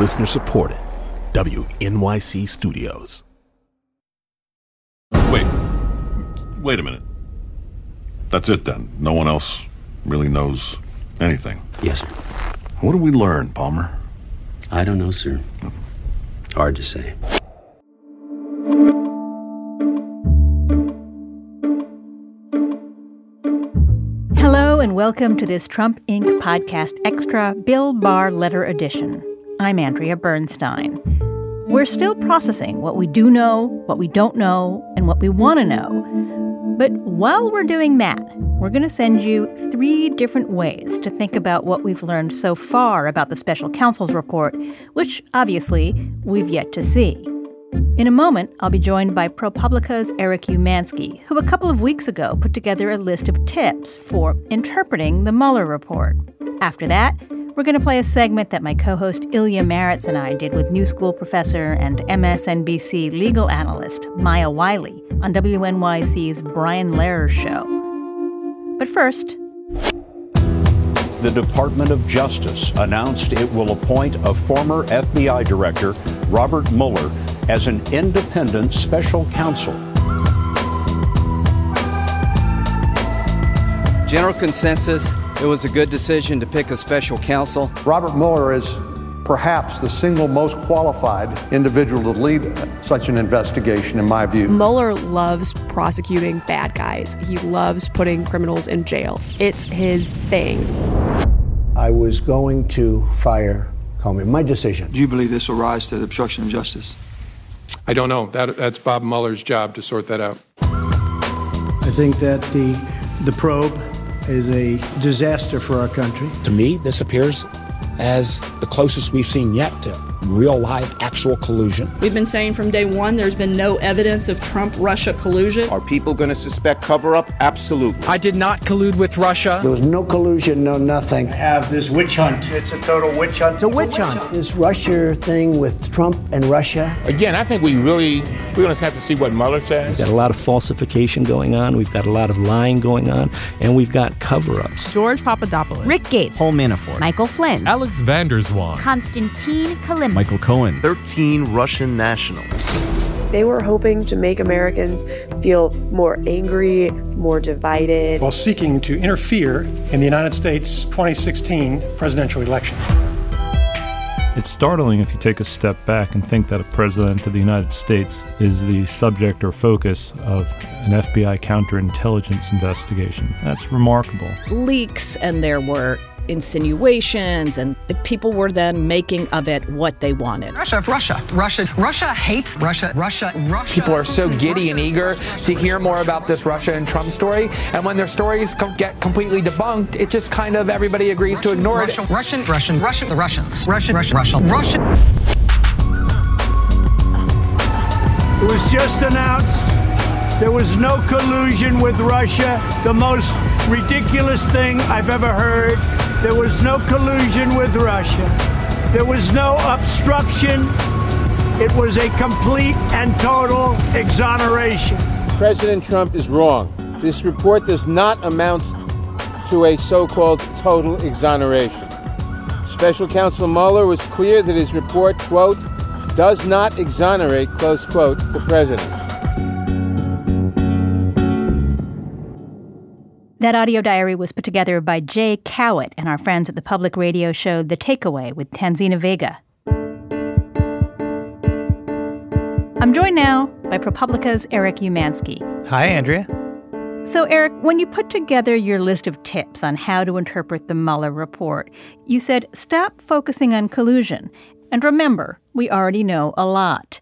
Listener supported. WNYC Studios. Wait. Wait a minute. That's it then. No one else really knows anything. Yes, sir. What did we learn, Palmer? I don't know, sir. Hard to say. Hello, and welcome to this Trump Inc. podcast extra Bill Barr letter edition. I'm Andrea Bernstein. We're still processing what we do know, what we don't know, and what we want to know. But while we're doing that, we're going to send you three different ways to think about what we've learned so far about the special counsel's report, which obviously we've yet to see. In a moment, I'll be joined by ProPublica's Eric Umansky, who a couple of weeks ago put together a list of tips for interpreting the Mueller report. After that, we're going to play a segment that my co host Ilya Marritz and I did with New School professor and MSNBC legal analyst Maya Wiley on WNYC's Brian Lehrer show. But first, the Department of Justice announced it will appoint a former FBI director, Robert Mueller, as an independent special counsel. General consensus it was a good decision to pick a special counsel. Robert Mueller is perhaps the single most qualified individual to lead such an investigation, in my view. Mueller loves prosecuting bad guys, he loves putting criminals in jail. It's his thing. I was going to fire Comey. My decision. Do you believe this will rise to the obstruction of justice? I don't know. That, that's Bob Mueller's job to sort that out. I think that the the probe is a disaster for our country. To me, this appears as the closest we've seen yet to real live actual collusion. We've been saying from day one there's been no evidence of Trump Russia collusion. Are people going to suspect cover up? Absolutely. I did not collude with Russia. There was no collusion, no nothing. I have this witch hunt. It's a total witch hunt. It's a witch, hunt. hunt. This Russia thing with Trump and Russia. Again, I think we really we're going to have to see what Mueller says. We've got a lot of falsification going on. We've got a lot of lying going on, and we've got cover-ups. George Papadopoulos, Rick Gates, Paul Manafort, Michael Flynn, Alex van der Zwaan, Konstantin Kilimnik, Michael Cohen, 13 Russian nationals. They were hoping to make Americans feel more angry, more divided. While seeking to interfere in the United States 2016 presidential election. It's startling if you take a step back and think that a president of the United States is the subject or focus of an FBI counterintelligence investigation. That's remarkable. Leaks, and there were insinuations, and people were then making of it what they wanted. Russia, Russia, Russia, Russia hates Russia, Russia, Russia. People are so giddy and eager to hear more about this Russia and Trump story, and when their stories get completely debunked, it just kind of everybody agrees Russian, to ignore Russian, it. Russian, Russian, Russian, the Russians, Russian, Russian, Russian, Russian. It was just announced there was no collusion with Russia. The most ridiculous thing I've ever heard. There was no collusion with Russia. There was no obstruction. It was a complete and total exoneration. President Trump is wrong. This report does not amount to a so called total exoneration. Special counsel Mueller was clear that his report, quote, does not exonerate, close quote, the president. That audio diary was put together by Jay Cowit and our friends at the public radio show The Takeaway with Tanzina Vega. I'm joined now by ProPublica's Eric Umansky. Hi, Andrea. So, Eric, when you put together your list of tips on how to interpret the Mueller report, you said stop focusing on collusion. And remember, we already know a lot.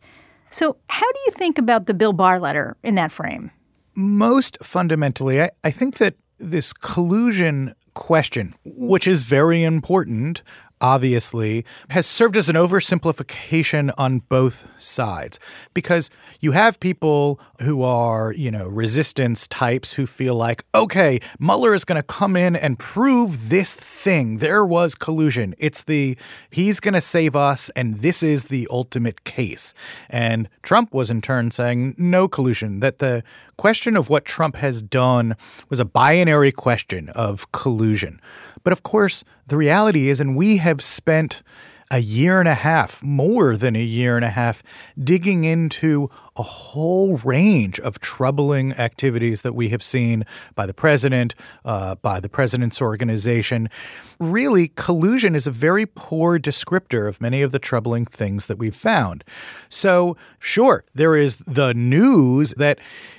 So, how do you think about the Bill Barr letter in that frame? Most fundamentally, I, I think that this collusion question, which is very important, obviously, has served as an oversimplification on both sides because you have people who are, you know, resistance types who feel like, okay, Mueller is going to come in and prove this thing. There was collusion. It's the, he's going to save us, and this is the ultimate case. And Trump was in turn saying no collusion, that the question of what Trump has done was a binary question of collusion. But of course, the reality is, and we have spent a year and a half, more than a year and a half, digging into a whole range of troubling activities that we have seen by the president, uh, by the president's organization. Really, collusion is a very poor descriptor of many of the troubling things that we've found. So, sure, there is the news that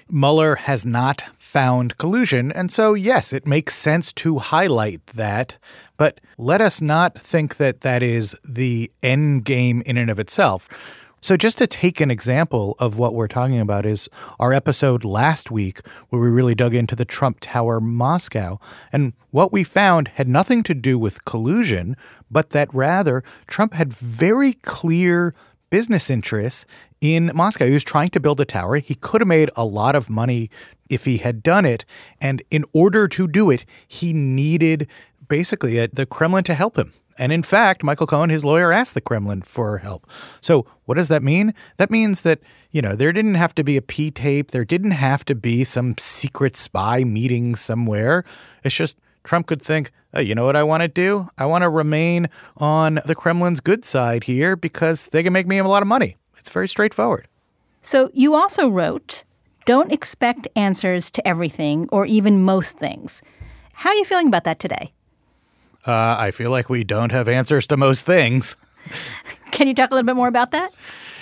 Mueller has not found collusion. And so, yes, it makes sense to highlight that. But let us not think that that is the end game in and of itself. So, just to take an example of what we're talking about, is our episode last week where we really dug into the Trump Tower Moscow. And what we found had nothing to do with collusion, but that rather Trump had very clear business interests in Moscow. He was trying to build a tower. He could have made a lot of money if he had done it. And in order to do it, he needed basically a, the Kremlin to help him. And in fact, Michael Cohen, his lawyer, asked the Kremlin for help. So, what does that mean? That means that, you know, there didn't have to be a P tape, there didn't have to be some secret spy meeting somewhere. It's just Trump could think, oh, you know what I want to do? I want to remain on the Kremlin's good side here because they can make me a lot of money. It's very straightforward. So, you also wrote, don't expect answers to everything or even most things. How are you feeling about that today? Uh, I feel like we don't have answers to most things. Can you talk a little bit more about that?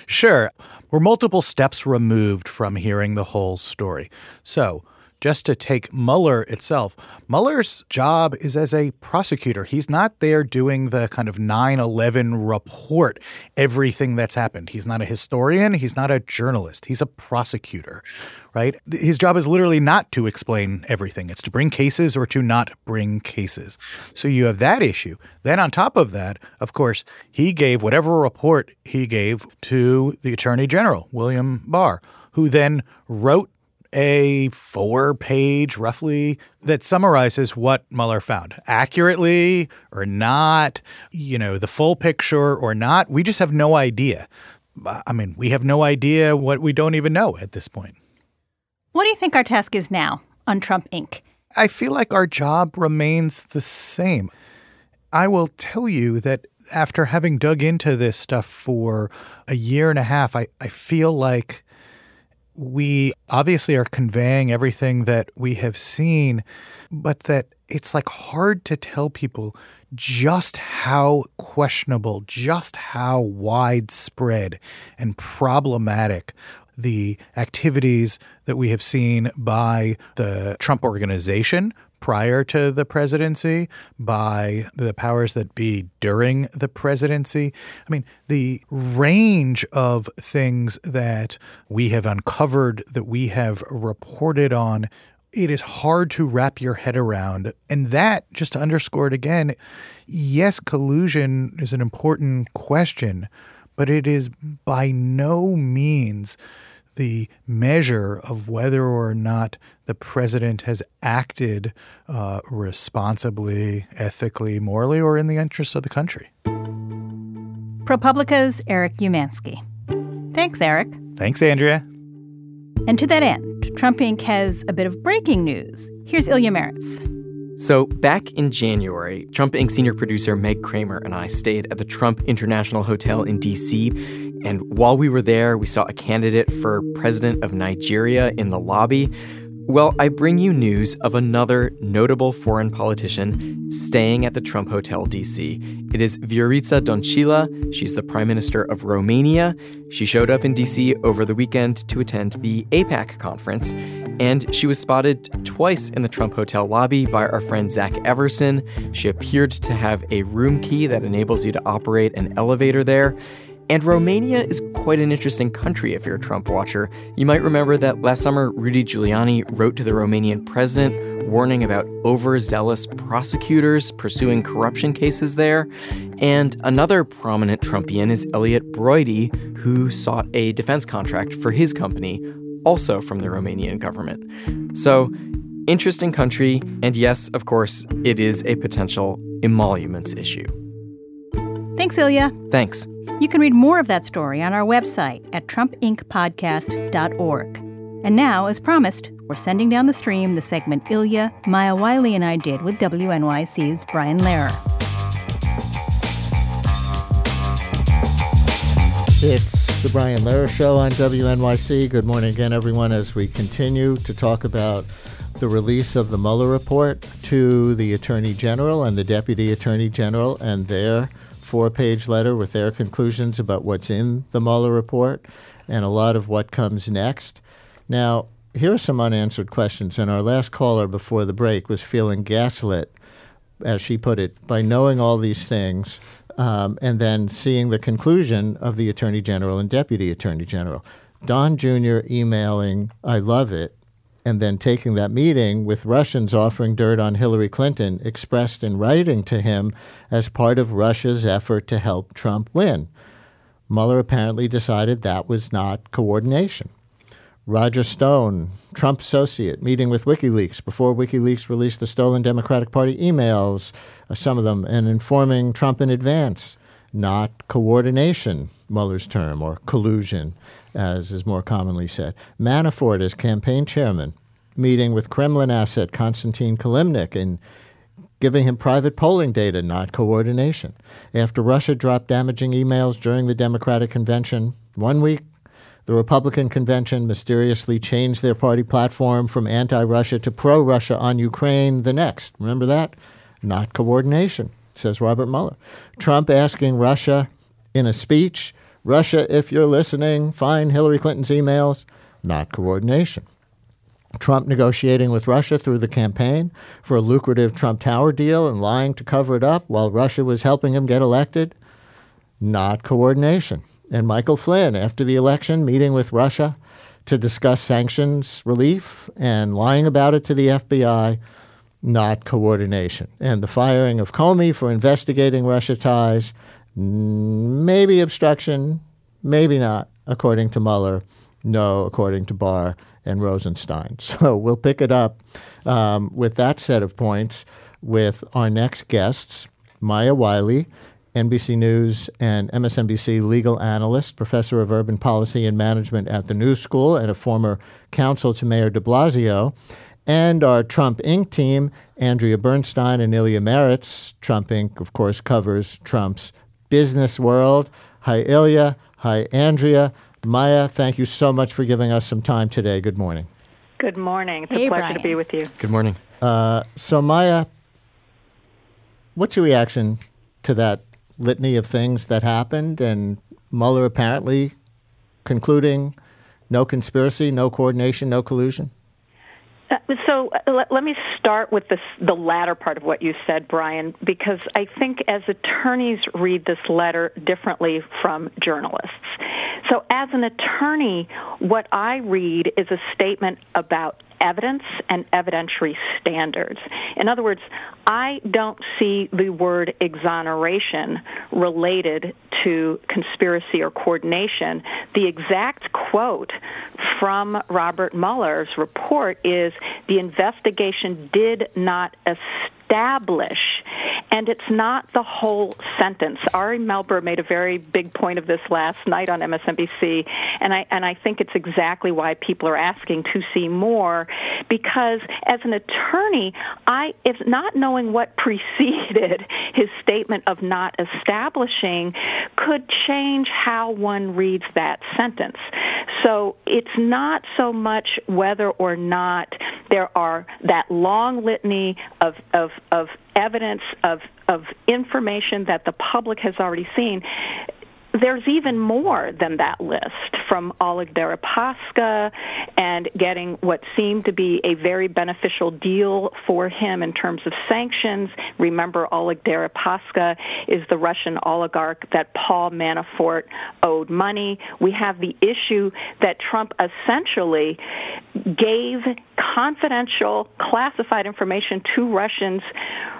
Sure. We're multiple steps removed from hearing the whole story. So, just to take Mueller itself, Mueller's job is as a prosecutor. He's not there doing the kind of 9 11 report, everything that's happened. He's not a historian. He's not a journalist. He's a prosecutor, right? His job is literally not to explain everything, it's to bring cases or to not bring cases. So you have that issue. Then, on top of that, of course, he gave whatever report he gave to the Attorney General, William Barr, who then wrote a four page, roughly, that summarizes what Mueller found accurately or not, you know, the full picture or not. We just have no idea. I mean, we have no idea what we don't even know at this point. What do you think our task is now on Trump Inc.? I feel like our job remains the same. I will tell you that after having dug into this stuff for a year and a half, I, I feel like we obviously are conveying everything that we have seen, but that it's like hard to tell people just how questionable, just how widespread and problematic the activities that we have seen by the Trump organization prior to the presidency, by the powers that be during the presidency. I mean, the range of things that we have uncovered, that we have reported on, it is hard to wrap your head around. And that, just to underscore it again, yes, collusion is an important question, but it is by no means the measure of whether or not the president has acted uh, responsibly, ethically, morally, or in the interests of the country. ProPublica's Eric Umansky. Thanks, Eric. Thanks, Andrea. And to that end, Trump Inc. has a bit of breaking news. Here's Ilya Marritz. So, back in January, Trump Inc. senior producer Meg Kramer and I stayed at the Trump International Hotel in D.C. And while we were there, we saw a candidate for president of Nigeria in the lobby. Well, I bring you news of another notable foreign politician staying at the Trump Hotel DC. It is Viorica Dăncilă. She's the Prime Minister of Romania. She showed up in DC over the weekend to attend the AIPAC conference, and she was spotted twice in the Trump Hotel lobby by our friend Zach Everson. She appeared to have a room key that enables you to operate an elevator there. And Romania is quite an interesting country if you're a Trump watcher. You might remember that last summer, Rudy Giuliani wrote to the Romanian president warning about overzealous prosecutors pursuing corruption cases there. And another prominent Trumpian is Elliot Broidy, who sought a defense contract for his company, also from the Romanian government. So, interesting country, and yes, of course, it is a potential emoluments issue. Thanks, Ilya. Thanks. You can read more of that story on our website at trumpincpodcast.org. And now, as promised, we're sending down the stream the segment Ilya, Maya Wiley, and I did with WNYC's Brian Lehrer. It's the Brian Lehrer Show on WNYC. Good morning again, everyone, as we continue to talk about the release of the Mueller report to the Attorney General and the Deputy Attorney General and their four page letter with their conclusions about what's in the Mueller report and a lot of what comes next. Now, here are some unanswered questions. And our last caller before the break was feeling gaslit, as she put it, by knowing all these things um, and then seeing the conclusion of the Attorney General and Deputy Attorney General. Don Jr. emailing, I love it, and then taking that meeting with Russians offering dirt on Hillary Clinton expressed in writing to him as part of Russia's effort to help Trump win. Mueller apparently decided that was not coordination. Roger Stone, Trump associate, meeting with WikiLeaks before WikiLeaks released the stolen Democratic Party emails, uh, some of them, and informing Trump in advance. Not coordination, Mueller's term, or collusion, as is more commonly said. Manafort, as campaign chairman, meeting with Kremlin asset Konstantin Kilimnik and giving him private polling data, not coordination. After Russia dropped damaging emails during the Democratic convention, one week the Republican convention mysteriously changed their party platform from anti Russia to pro Russia on Ukraine the next. Remember that? Not coordination, says Robert Mueller. Trump asking Russia in a speech Russia, if you're listening, find Hillary Clinton's emails. Not coordination. Trump negotiating with Russia through the campaign for a lucrative Trump Tower deal and lying to cover it up while Russia was helping him get elected. Not coordination and Michael Flynn after the election, meeting with Russia to discuss sanctions relief and lying about it to the FBI, not coordination. And the firing of Comey for investigating Russia ties, maybe obstruction, maybe not, according to Mueller, no, according to Barr and Rosenstein. So we'll pick it up um, with that set of points with our next guests, Maya Wiley NBC News and MSNBC legal analyst, professor of urban policy and management at the New School, and a former counsel to Mayor de Blasio. And our Trump Inc. team, Andrea Bernstein and Ilya Marritz. Trump Inc., of course, covers Trump's business world. Hi, Ilya. Hi, Andrea. Maya, thank you so much for giving us some time today. Good morning. Good morning. It's hey, a pleasure Brian. to be with you. Good morning. Uh, so, Maya, what's your reaction to that litany of things that happened, and Mueller apparently concluding no conspiracy, no coordination, no collusion? Uh, so uh, let, let, me start with this, the latter part of what you said, Brian, because I think as attorneys read this letter differently from journalists. So, as an attorney, what I read is a statement about evidence and evidentiary standards. In other words, I don't see the word exoneration related to conspiracy or coordination. The exact quote from Robert Mueller's report is the investigation did not establish and it's not the whole sentence. Ari Melber made a very big point of this last night on MSNBC, and I and I think it's exactly why people are asking to see more, because as an attorney, I if not knowing what preceded his statement of not establishing could change how one reads that sentence. So it's not so much whether or not there are that long litany of, of, of evidence of, of information that the public has already seen there's even more than that list from Oleg Deripaska and getting what seemed to be a very beneficial deal for him in terms of sanctions. Remember, Oleg Deripaska is the Russian oligarch that Paul Manafort owed money. We have the issue that Trump essentially gave confidential, classified information to Russians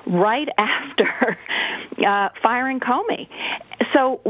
right after uh, firing Comey. So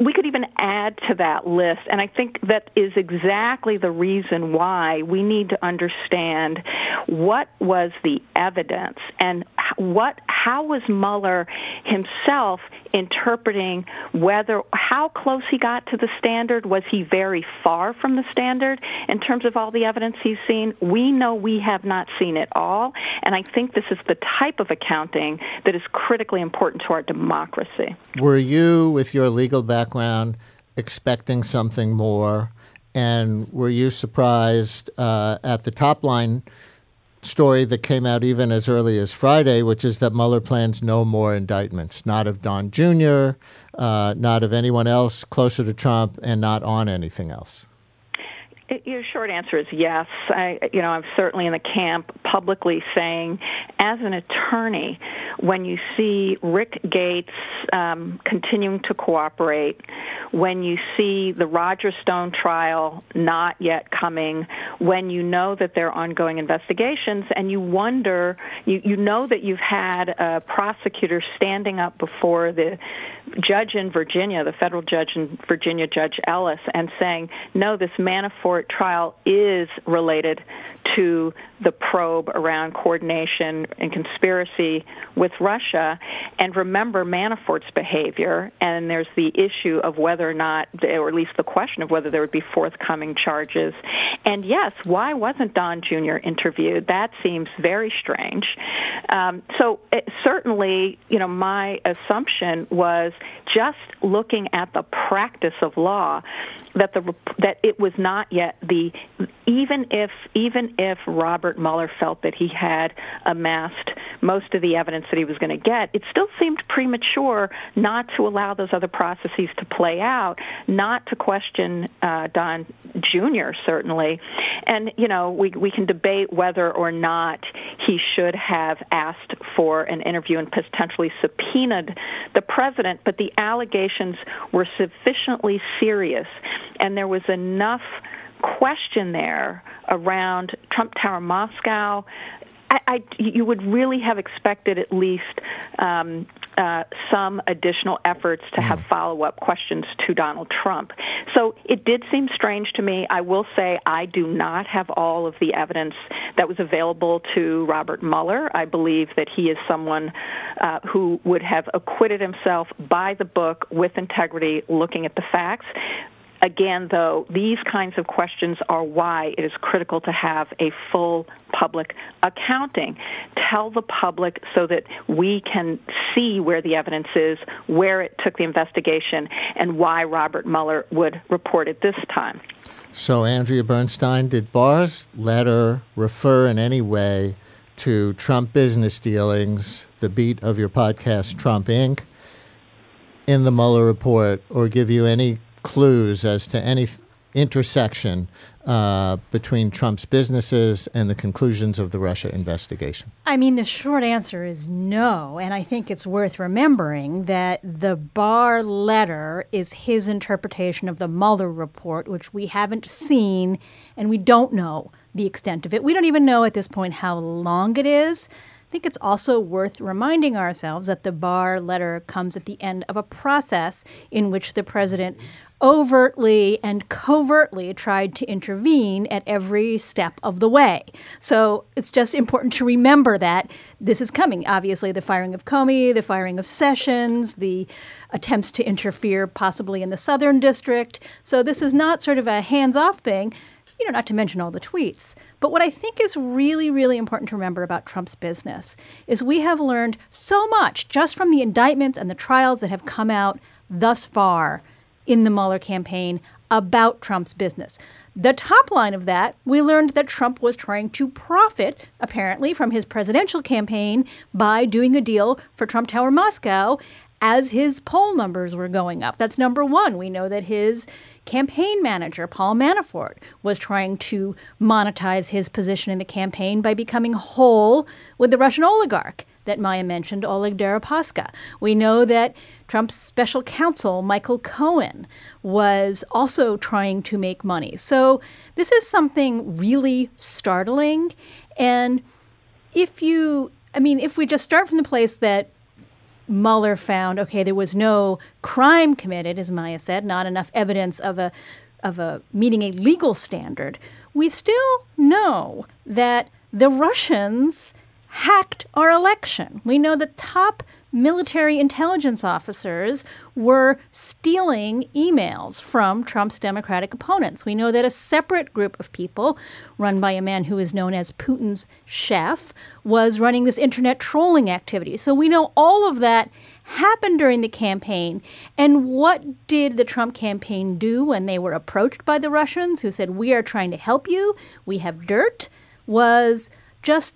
we could even add to that list, and I think that is exactly the reason why we need to understand what was the evidence and what how was Mueller himself interpreting whether how close he got to the standard? Was he very far from the standard in terms of all the evidence he's seen? We know we have not seen it all and I think this is the type of accounting that is critically important to our democracy were you with your legal background expecting something more? And were you surprised uh, at the top line story that came out even as early as Friday, which is that Mueller plans no more indictments, not of Don Jr., uh, not of anyone else closer to Trump, and not on anything else? Your short answer is yes. I, you know, I'm certainly in the camp publicly saying, as an attorney, when you see Rick Gates um, continuing to cooperate, when you see the Roger Stone trial not yet coming, when you know that there are ongoing investigations, and you wonder, you, you know that you've had a prosecutor standing up before the judge in Virginia, the federal judge in Virginia, Judge Ellis, and saying, no, this Manafort trial is related to the probe around coordination and conspiracy with Russia. And remember Manafort's behavior, and there's the issue of whether or not, or at least the question of whether there would be forthcoming charges. And yes, why wasn't Don Jr. interviewed? That seems very strange. Um, so it, certainly, you know, my assumption was just looking at the practice of law that the that it was not yet the even if even if Robert Mueller felt that he had amassed most of the evidence that he was going to get, it still seemed premature not to allow those other processes to play out, not to question uh, Don Jr. certainly, and you know we we can debate whether or not he should have asked for an interview and potentially subpoenaed the president, but the allegations were sufficiently serious and there was enough question there around Trump Tower Moscow. I, I, you would really have expected at least um, uh, some additional efforts to have mm. follow up questions to Donald Trump. So it did seem strange to me. I will say I do not have all of the evidence that was available to Robert Mueller. I believe that he is someone uh, who would have acquitted himself by the book with integrity, looking at the facts. Again, though, these kinds of questions are why it is critical to have a full public accounting. Tell the public so that we can see where the evidence is, where it took the investigation, and why Robert Mueller would report it this time. So, Andrea Bernstein, did Barr's letter refer in any way to Trump business dealings, the beat of your podcast, Trump Inc., in the Mueller report, or give you any clues as to any th- intersection uh, between Trump's businesses and the conclusions of the Russia investigation? I mean, the short answer is no. And I think it's worth remembering that the Barr letter is his interpretation of the Mueller report, which we haven't seen and we don't know the extent of it. We don't even know at this point how long it is. I think it's also worth reminding ourselves that the Barr letter comes at the end of a process in which the president overtly and covertly tried to intervene at every step of the way. So it's just important to remember that this is coming. Obviously, the firing of Comey, the firing of Sessions, the attempts to interfere possibly in the Southern District. So this is not sort of a hands off thing, you know, not to mention all the tweets. But what I think is really, really important to remember about Trump's business is we have learned so much just from the indictments and the trials that have come out thus far in the Mueller campaign about Trump's business. The top line of that, we learned that Trump was trying to profit, apparently, from his presidential campaign by doing a deal for Trump Tower Moscow as his poll numbers were going up. That's number one. We know that his campaign manager, Paul Manafort, was trying to monetize his position in the campaign by becoming whole with the Russian oligarch that Maya mentioned, Oleg Deripaska. We know that Trump's special counsel, Michael Cohen, was also trying to make money. So this is something really startling. And if you, I mean, if we just start from the place that Mueller found, okay, there was no crime committed, as Maya said, not enough evidence of a of a meeting a legal standard. We still know that the Russians hacked our election. We know the top military intelligence officers were stealing emails from Trump's Democratic opponents. We know that a separate group of people, run by a man who is known as Putin's chef, was running this internet trolling activity. So we know all of that happened during the campaign. And what did the Trump campaign do when they were approached by the Russians who said, We are trying to help you, we have dirt? Was just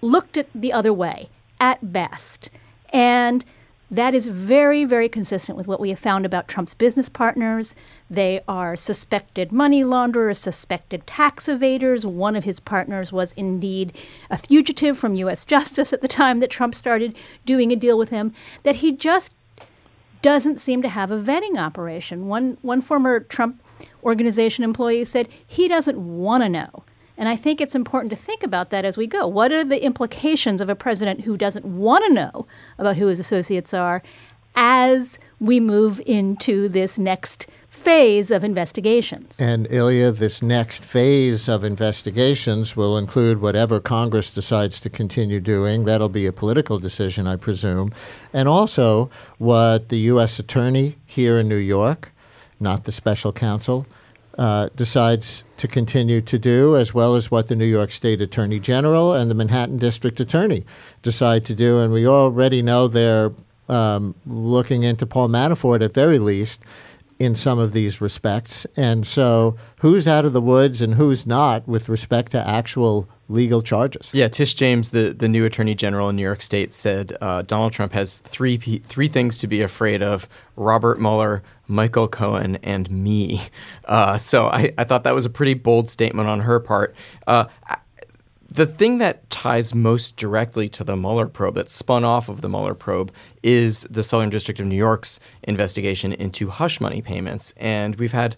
looked at the other way at best. And that is very, very consistent with what we have found about Trump's business partners. They are suspected money launderers, suspected tax evaders. One of his partners was indeed a fugitive from U.S. justice at the time that Trump started doing a deal with him. That he just doesn't seem to have a vetting operation. One, one former Trump organization employee said he doesn't want to know and I think it's important to think about that as we go. What are the implications of a president who doesn't want to know about who his associates are as we move into this next phase of investigations? And Ilya, this next phase of investigations will include whatever Congress decides to continue doing. That'll be a political decision, I presume. And also what the U.S. Attorney here in New York, not the special counsel, uh, decides to continue to do, as well as what the New York State Attorney General and the Manhattan District Attorney decide to do. And we already know they're um, looking into Paul Manafort at very least in some of these respects. And so, who's out of the woods and who's not with respect to actual legal charges? Yeah, Tish James, the, the new Attorney General in New York State, said uh, Donald Trump has three three things to be afraid of: Robert Mueller, Michael Cohen, and me. Uh, so I, I thought that was a pretty bold statement on her part. Uh, the thing that ties most directly to the Mueller probe, that spun off of the Mueller probe, is the Southern District of New York's investigation into hush money payments. And we've had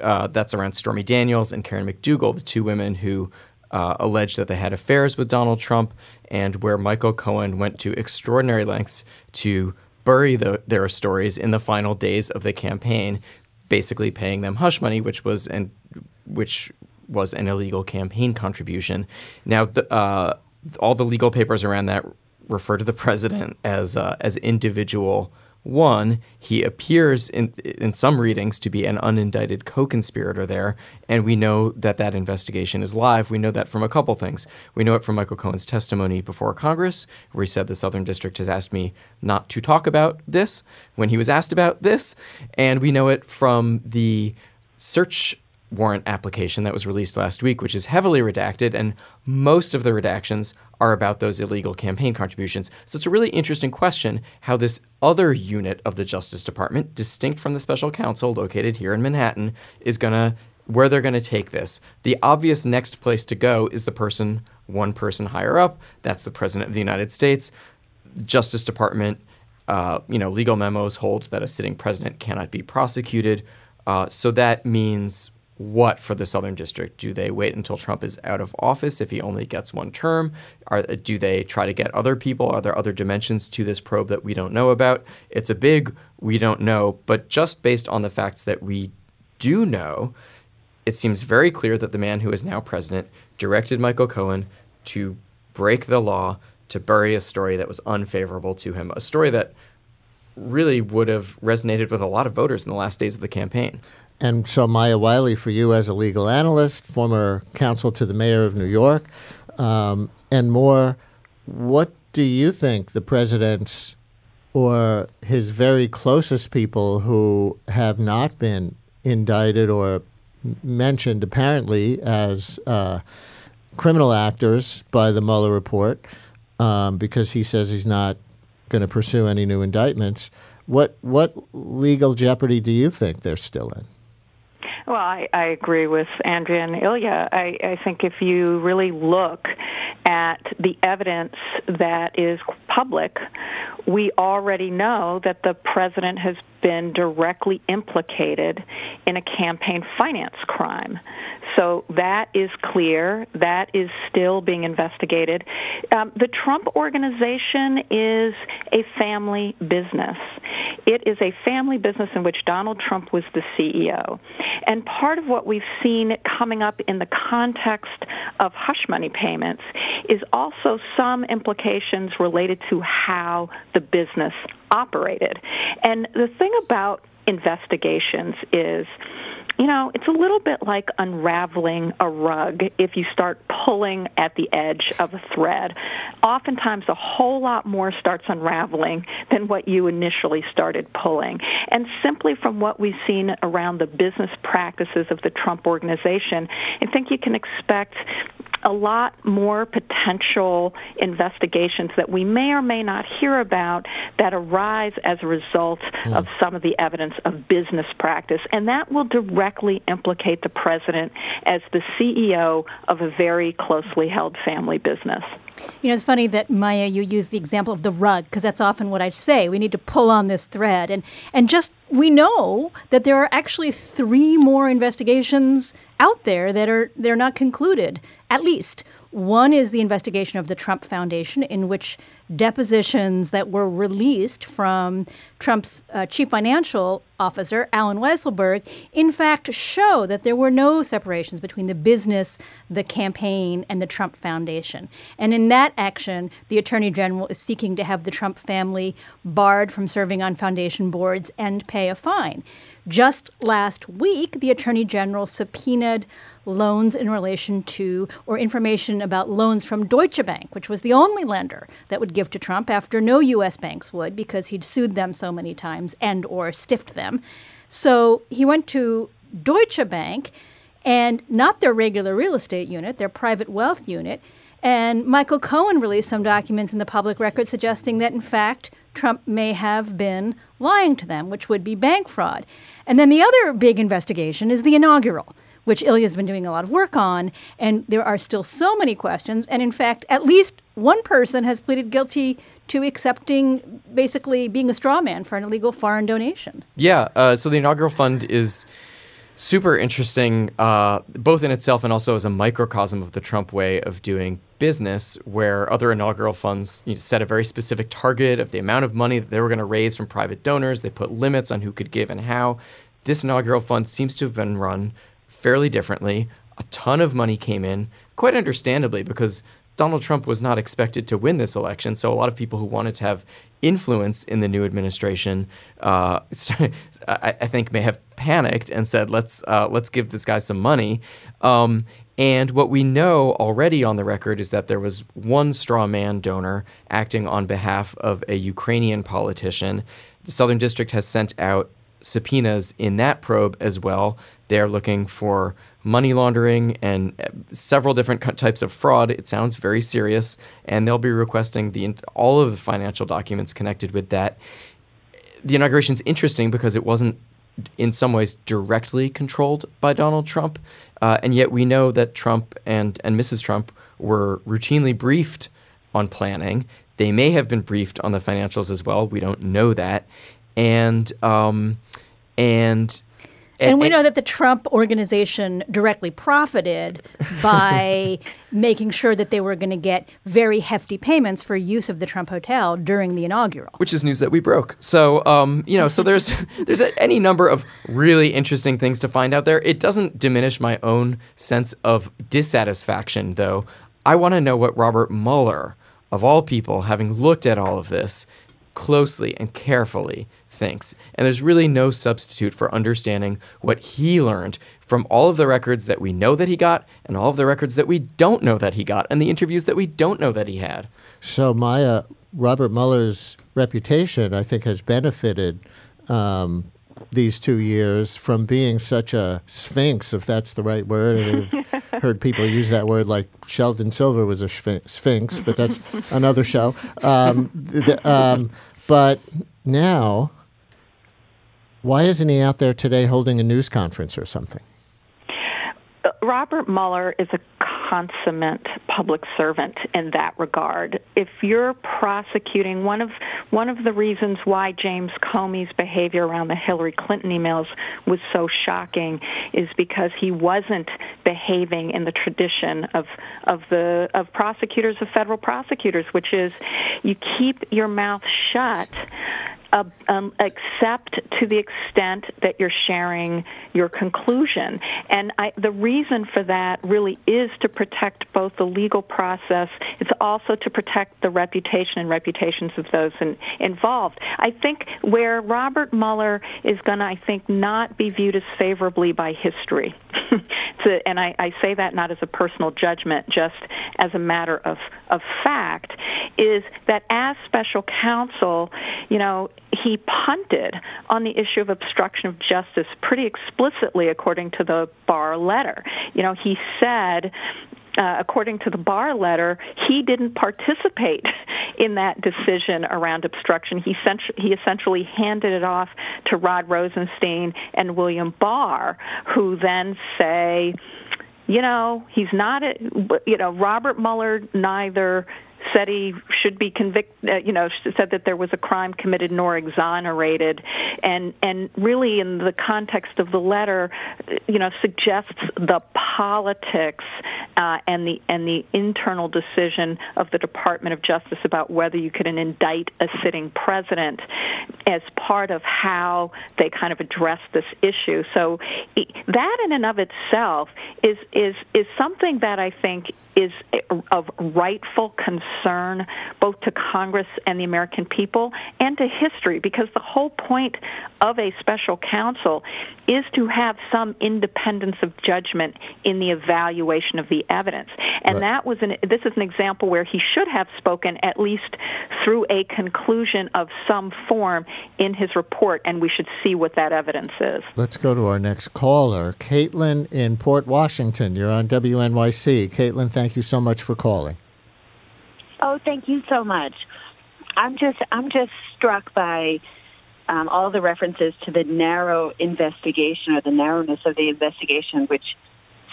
uh, that's around Stormy Daniels and Karen McDougal, the two women who uh, alleged that they had affairs with Donald Trump, and where Michael Cohen went to extraordinary lengths to bury the, their stories in the final days of the campaign, basically paying them hush money, which was and which was an illegal campaign contribution. Now, the, uh, all the legal papers around that refer to the president as uh, as individual one, he appears in in some readings to be an unindicted co-conspirator there, and we know that that investigation is live. We know that from a couple things. We know it from Michael Cohen's testimony before Congress, where he said the Southern District has asked me not to talk about this when he was asked about this, and we know it from the search warrant application that was released last week, which is heavily redacted, and most of the redactions are about those illegal campaign contributions. So it's a really interesting question how this other unit of the Justice Department, distinct from the special counsel located here in Manhattan, is going to where they're going to take this. The obvious next place to go is the person one person higher up. That's the president of the United States. Justice Department, uh, you know, legal memos hold that a sitting president cannot be prosecuted. Uh, so that means what for the Southern District? Do they wait until Trump is out of office if he only gets one term? Are, do they try to get other people? Are there other dimensions to this probe that we don't know about? It's a big we don't know, but just based on the facts that we do know, it seems very clear that the man who is now president directed Michael Cohen to break the law, to bury a story that was unfavorable to him, a story that really would have resonated with a lot of voters in the last days of the campaign. And so, Maya Wiley, for you as a legal analyst, former counsel to the mayor of New York, um, and more, what do you think the president's or his very closest people who have not been indicted or mentioned apparently as uh, criminal actors by the Mueller report, um, because he says he's not going to pursue any new indictments. What what legal jeopardy do you think they're still in? Well, I, I agree with Andrea and Ilya. I, I think if you really look at the evidence that is public, we already know that the president has been directly implicated in a campaign finance crime. So that is clear. That is still being investigated. Um, the Trump organization is a family business. It is a family business in which Donald Trump was the CEO. And part of what we've seen coming up in the context of hush money payments is also some implications related to how the business operated. And the thing about investigations is you know, it's a little bit like unraveling a rug if you start pulling at the edge of a thread. Oftentimes, a whole lot more starts unraveling than what you initially started pulling. And simply from what we've seen around the business practices of the Trump organization, I think you can expect a lot more potential investigations that we may or may not hear about that arise as a result mm. of some of the evidence of business practice. And that will directly implicate the president as the CEO of a very closely held family business. You know, it's funny that Maya, you use the example of the rug because that's often what I say. We need to pull on this thread, and and just we know that there are actually three more investigations out there that are they're not concluded. At least one is the investigation of the Trump Foundation, in which depositions that were released from Trump's uh, chief financial officer, Allen Weisselberg, in fact show that there were no separations between the business, the campaign, and the Trump Foundation. And in that action, the Attorney General is seeking to have the Trump family barred from serving on foundation boards and pay a fine. Just last week, the Attorney General subpoenaed loans in relation to or information about loans from Deutsche Bank, which was the only lender that would give to Trump after no US banks would because he'd sued them so many times and or stiffed them. So he went to Deutsche Bank and not their regular real estate unit, their private wealth unit. And Michael Cohen released some documents in the public record suggesting that, in fact, Trump may have been lying to them, which would be bank fraud. And then the other big investigation is the inaugural, which Ilya's been doing a lot of work on. And there are still so many questions. And in fact, at least one person has pleaded guilty to accepting basically being a straw man for an illegal foreign donation. Yeah. Uh, so the inaugural fund is super interesting, uh, both in itself and also as a microcosm of the Trump way of doing business, where other inaugural funds you know, set a very specific target of the amount of money that they were going to raise from private donors. They put limits on who could give and how. This inaugural fund seems to have been run fairly differently. A ton of money came in, quite understandably, because Donald Trump was not expected to win this election. So a lot of people who wanted to have influence in the new administration, uh, I, I, think, may have panicked and said, "Let's uh, let's give this guy some money." Um, and what we know already on the record is that there was one straw man donor acting on behalf of a Ukrainian politician. The Southern District has sent out subpoenas in that probe as well. They're looking for money laundering and uh, several different types of fraud. It sounds very serious, and they'll be requesting the all of the financial documents connected with that. The inauguration is interesting because it wasn't, in some ways, directly controlled by Donald Trump, uh, and yet we know that Trump and and Mrs. Trump were routinely briefed on planning. They may have been briefed on the financials as well. We don't know that, and um, and and, we know that the Trump organization directly profited by making sure that they were going to get very hefty payments for use of the Trump Hotel during the inaugural. Which is news that we broke. So, um, you know, so there's there's any number of really interesting things to find out there. It doesn't diminish my own sense of dissatisfaction, though. I want to know what Robert Mueller, of all people, having looked at all of this closely and carefully, thinks. And there's really no substitute for understanding what he learned from all of the records that we know that he got and all of the records that we don't know that he got and the interviews that we don't know that he had. So, Maya, Robert Mueller's reputation, I think, has benefited um, these two years from being such a sphinx, if that's the right word. I've heard people use that word like Sheldon Silver was a sphinx, but that's another show. Um, the, um, but now why isn't he out there today holding a news conference or something? Robert Mueller is a consummate public servant in that regard. If you're prosecuting one of one of the reasons why James Comey's behavior around the Hillary Clinton emails was so shocking is because he wasn't behaving in the tradition of of the of prosecutors of federal prosecutors, which is you keep your mouth shut uh, um, except to the extent that you're sharing your conclusion. And I, the reason for that really is to protect both the legal process. It's also to protect the reputation and reputations of those in, involved. I think where Robert Mueller is going to, I think, not be viewed as favorably by history. to, and I, I say that not as a personal judgment, just as a matter of, of fact, is that as special counsel, you know, he punted on the issue of obstruction of justice pretty explicitly, according to the Barr letter. You know, he said uh, according to the Barr letter, he didn't participate in that decision around obstruction. He, sent- he essentially handed it off to Rod Rosenstein and William Barr, who then say, you know, he's not, a, you know, Robert Mueller neither said he should be convicted, uh, you know, said that there was a crime committed nor exonerated, and and really in the context of the letter, you know, suggests the politics uh, and the and the internal decision of the Department of Justice about whether you could indict a sitting president as part of how they kind of address this issue. So that in and of itself is is is something that I think is of rightful concern both to Congress and the American people and to history because the whole point of a special counsel is to have some independence of judgment in the evaluation of the evidence. And right. that was an this is an example where he should have spoken at least through a conclusion of some form in his report and we should see what that evidence is. Let's go to our next caller, Caitlin in Port Washington. You're on WNYC. Caitlin, thank Thank you so much for calling. Oh, thank you so much. I'm just I'm just struck by um, all the references to the narrow investigation or the narrowness of the investigation, which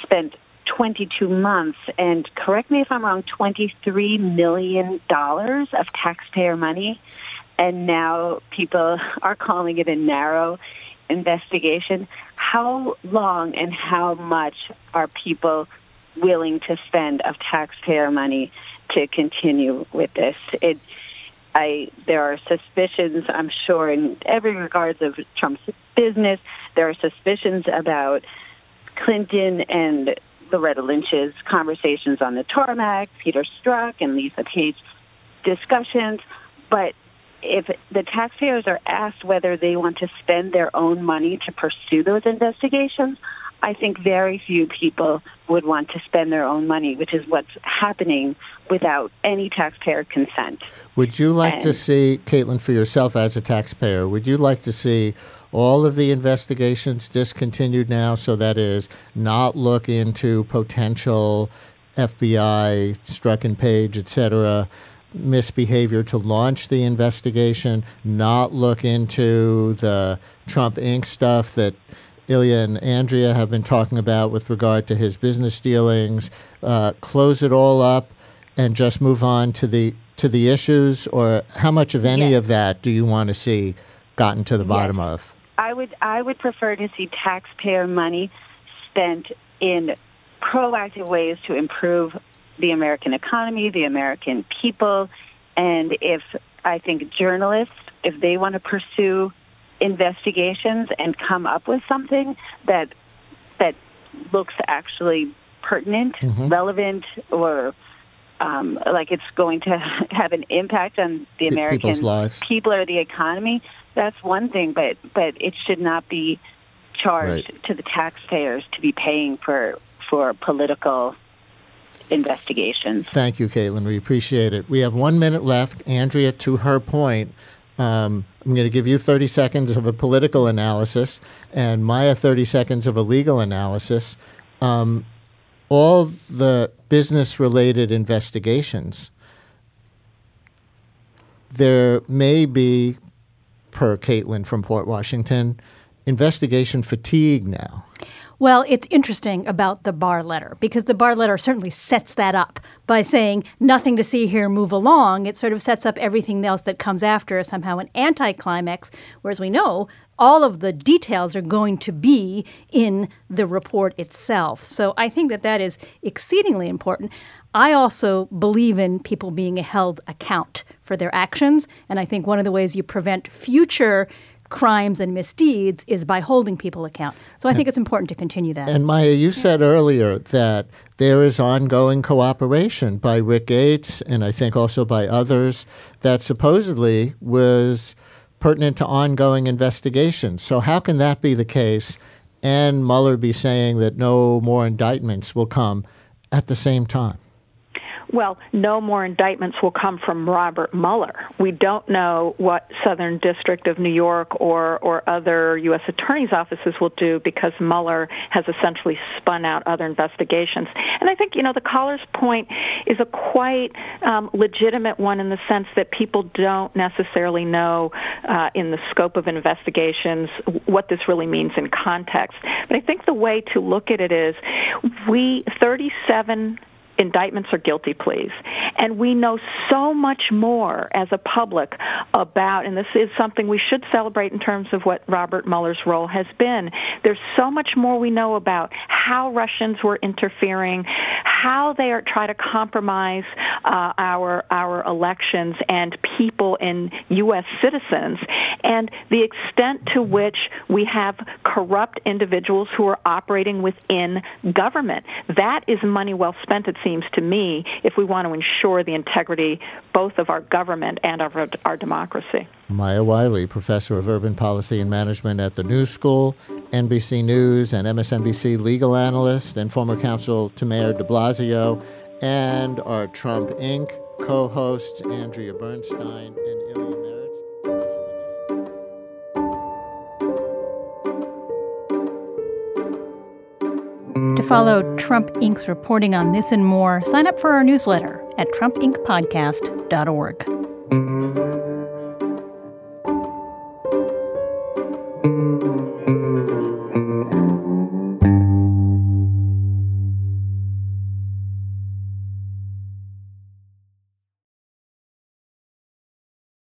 spent 22 months and correct me if I'm wrong, 23 million dollars of taxpayer money, and now people are calling it a narrow investigation. How long and how much are people willing to spend of taxpayer money to continue with this. It, I, there are suspicions, I'm sure, in every regards of Trump's business. There are suspicions about Clinton and Loretta Lynch's conversations on the tarmac, Peter Strzok and Lisa Page discussions. But if the taxpayers are asked whether they want to spend their own money to pursue those investigations, I think very few people would want to spend their own money, which is what's happening without any taxpayer consent. Would you like and, to see, Caitlin, for yourself as a taxpayer, would you like to see all of the investigations discontinued now so that is not look into potential FBI, Strzok and Page, etc., misbehavior to launch the investigation, not look into the Trump Inc. stuff that Ilya and Andrea have been talking about with regard to his business dealings. Uh, close it all up and just move on to the to the issues, or how much of any yes. of that do you want to see gotten to the bottom yes. of? I would I would prefer to see taxpayer money spent in proactive ways to improve the American economy, the American people, and if I think journalists, if they want to pursue investigations and come up with something that that looks actually pertinent, mm-hmm. relevant, or um, like it's going to have an impact on the American people or the economy. That's one thing, but but it should not be charged right. to the taxpayers to be paying for for political investigations. Thank you, Caitlin. We appreciate it. We have one minute left. Andrea, to her point, um, I'm going to give you 30 seconds of a political analysis and Maya 30 seconds of a legal analysis. Um, all the business related investigations, there may be, per Caitlin from Port Washington, investigation fatigue now. Well, it's interesting about the Barr letter because the Barr letter certainly sets that up by saying nothing to see here, move along. It sort of sets up everything else that comes after as somehow an anticlimax, whereas we know all of the details are going to be in the report itself. So I think that that is exceedingly important. I also believe in people being held account for their actions, and I think one of the ways you prevent future crimes and misdeeds is by holding people account. So I think it's important to continue that. And Maya, you said earlier that there is ongoing cooperation by Rick Gates and I think also by others that supposedly was pertinent to ongoing investigations. So how can that be the case and Mueller be saying that no more indictments will come at the same time? Well, no more indictments will come from Robert Mueller. We don't know what Southern District of New York or, or other U.S. attorneys' offices will do because Mueller has essentially spun out other investigations. And I think, you know, the caller's point is a quite um, legitimate one in the sense that people don't necessarily know uh, in the scope of investigations what this really means in context. But I think the way to look at it is we, 37 indictments or guilty pleas. And we know so much more as a public about, and this is something we should celebrate in terms of what Robert Mueller's role has been. There's so much more we know about how Russians were interfering, how they are trying to compromise uh, our our elections and people and U.S. citizens, and the extent to which we have corrupt individuals who are operating within government. That is money well spent, it seems to me, if we want to ensure the integrity both of our government and of our, our democracy. Maya Wiley, professor of urban policy and management at the New School, NBC News and MSNBC legal analyst, and former counsel to Mayor de Blasio, and our Trump Inc. co hosts, Andrea Bernstein and Ilya Marritz. To follow Trump Inc.'s reporting on this and more, sign up for our newsletter at trumpincpodcast.org.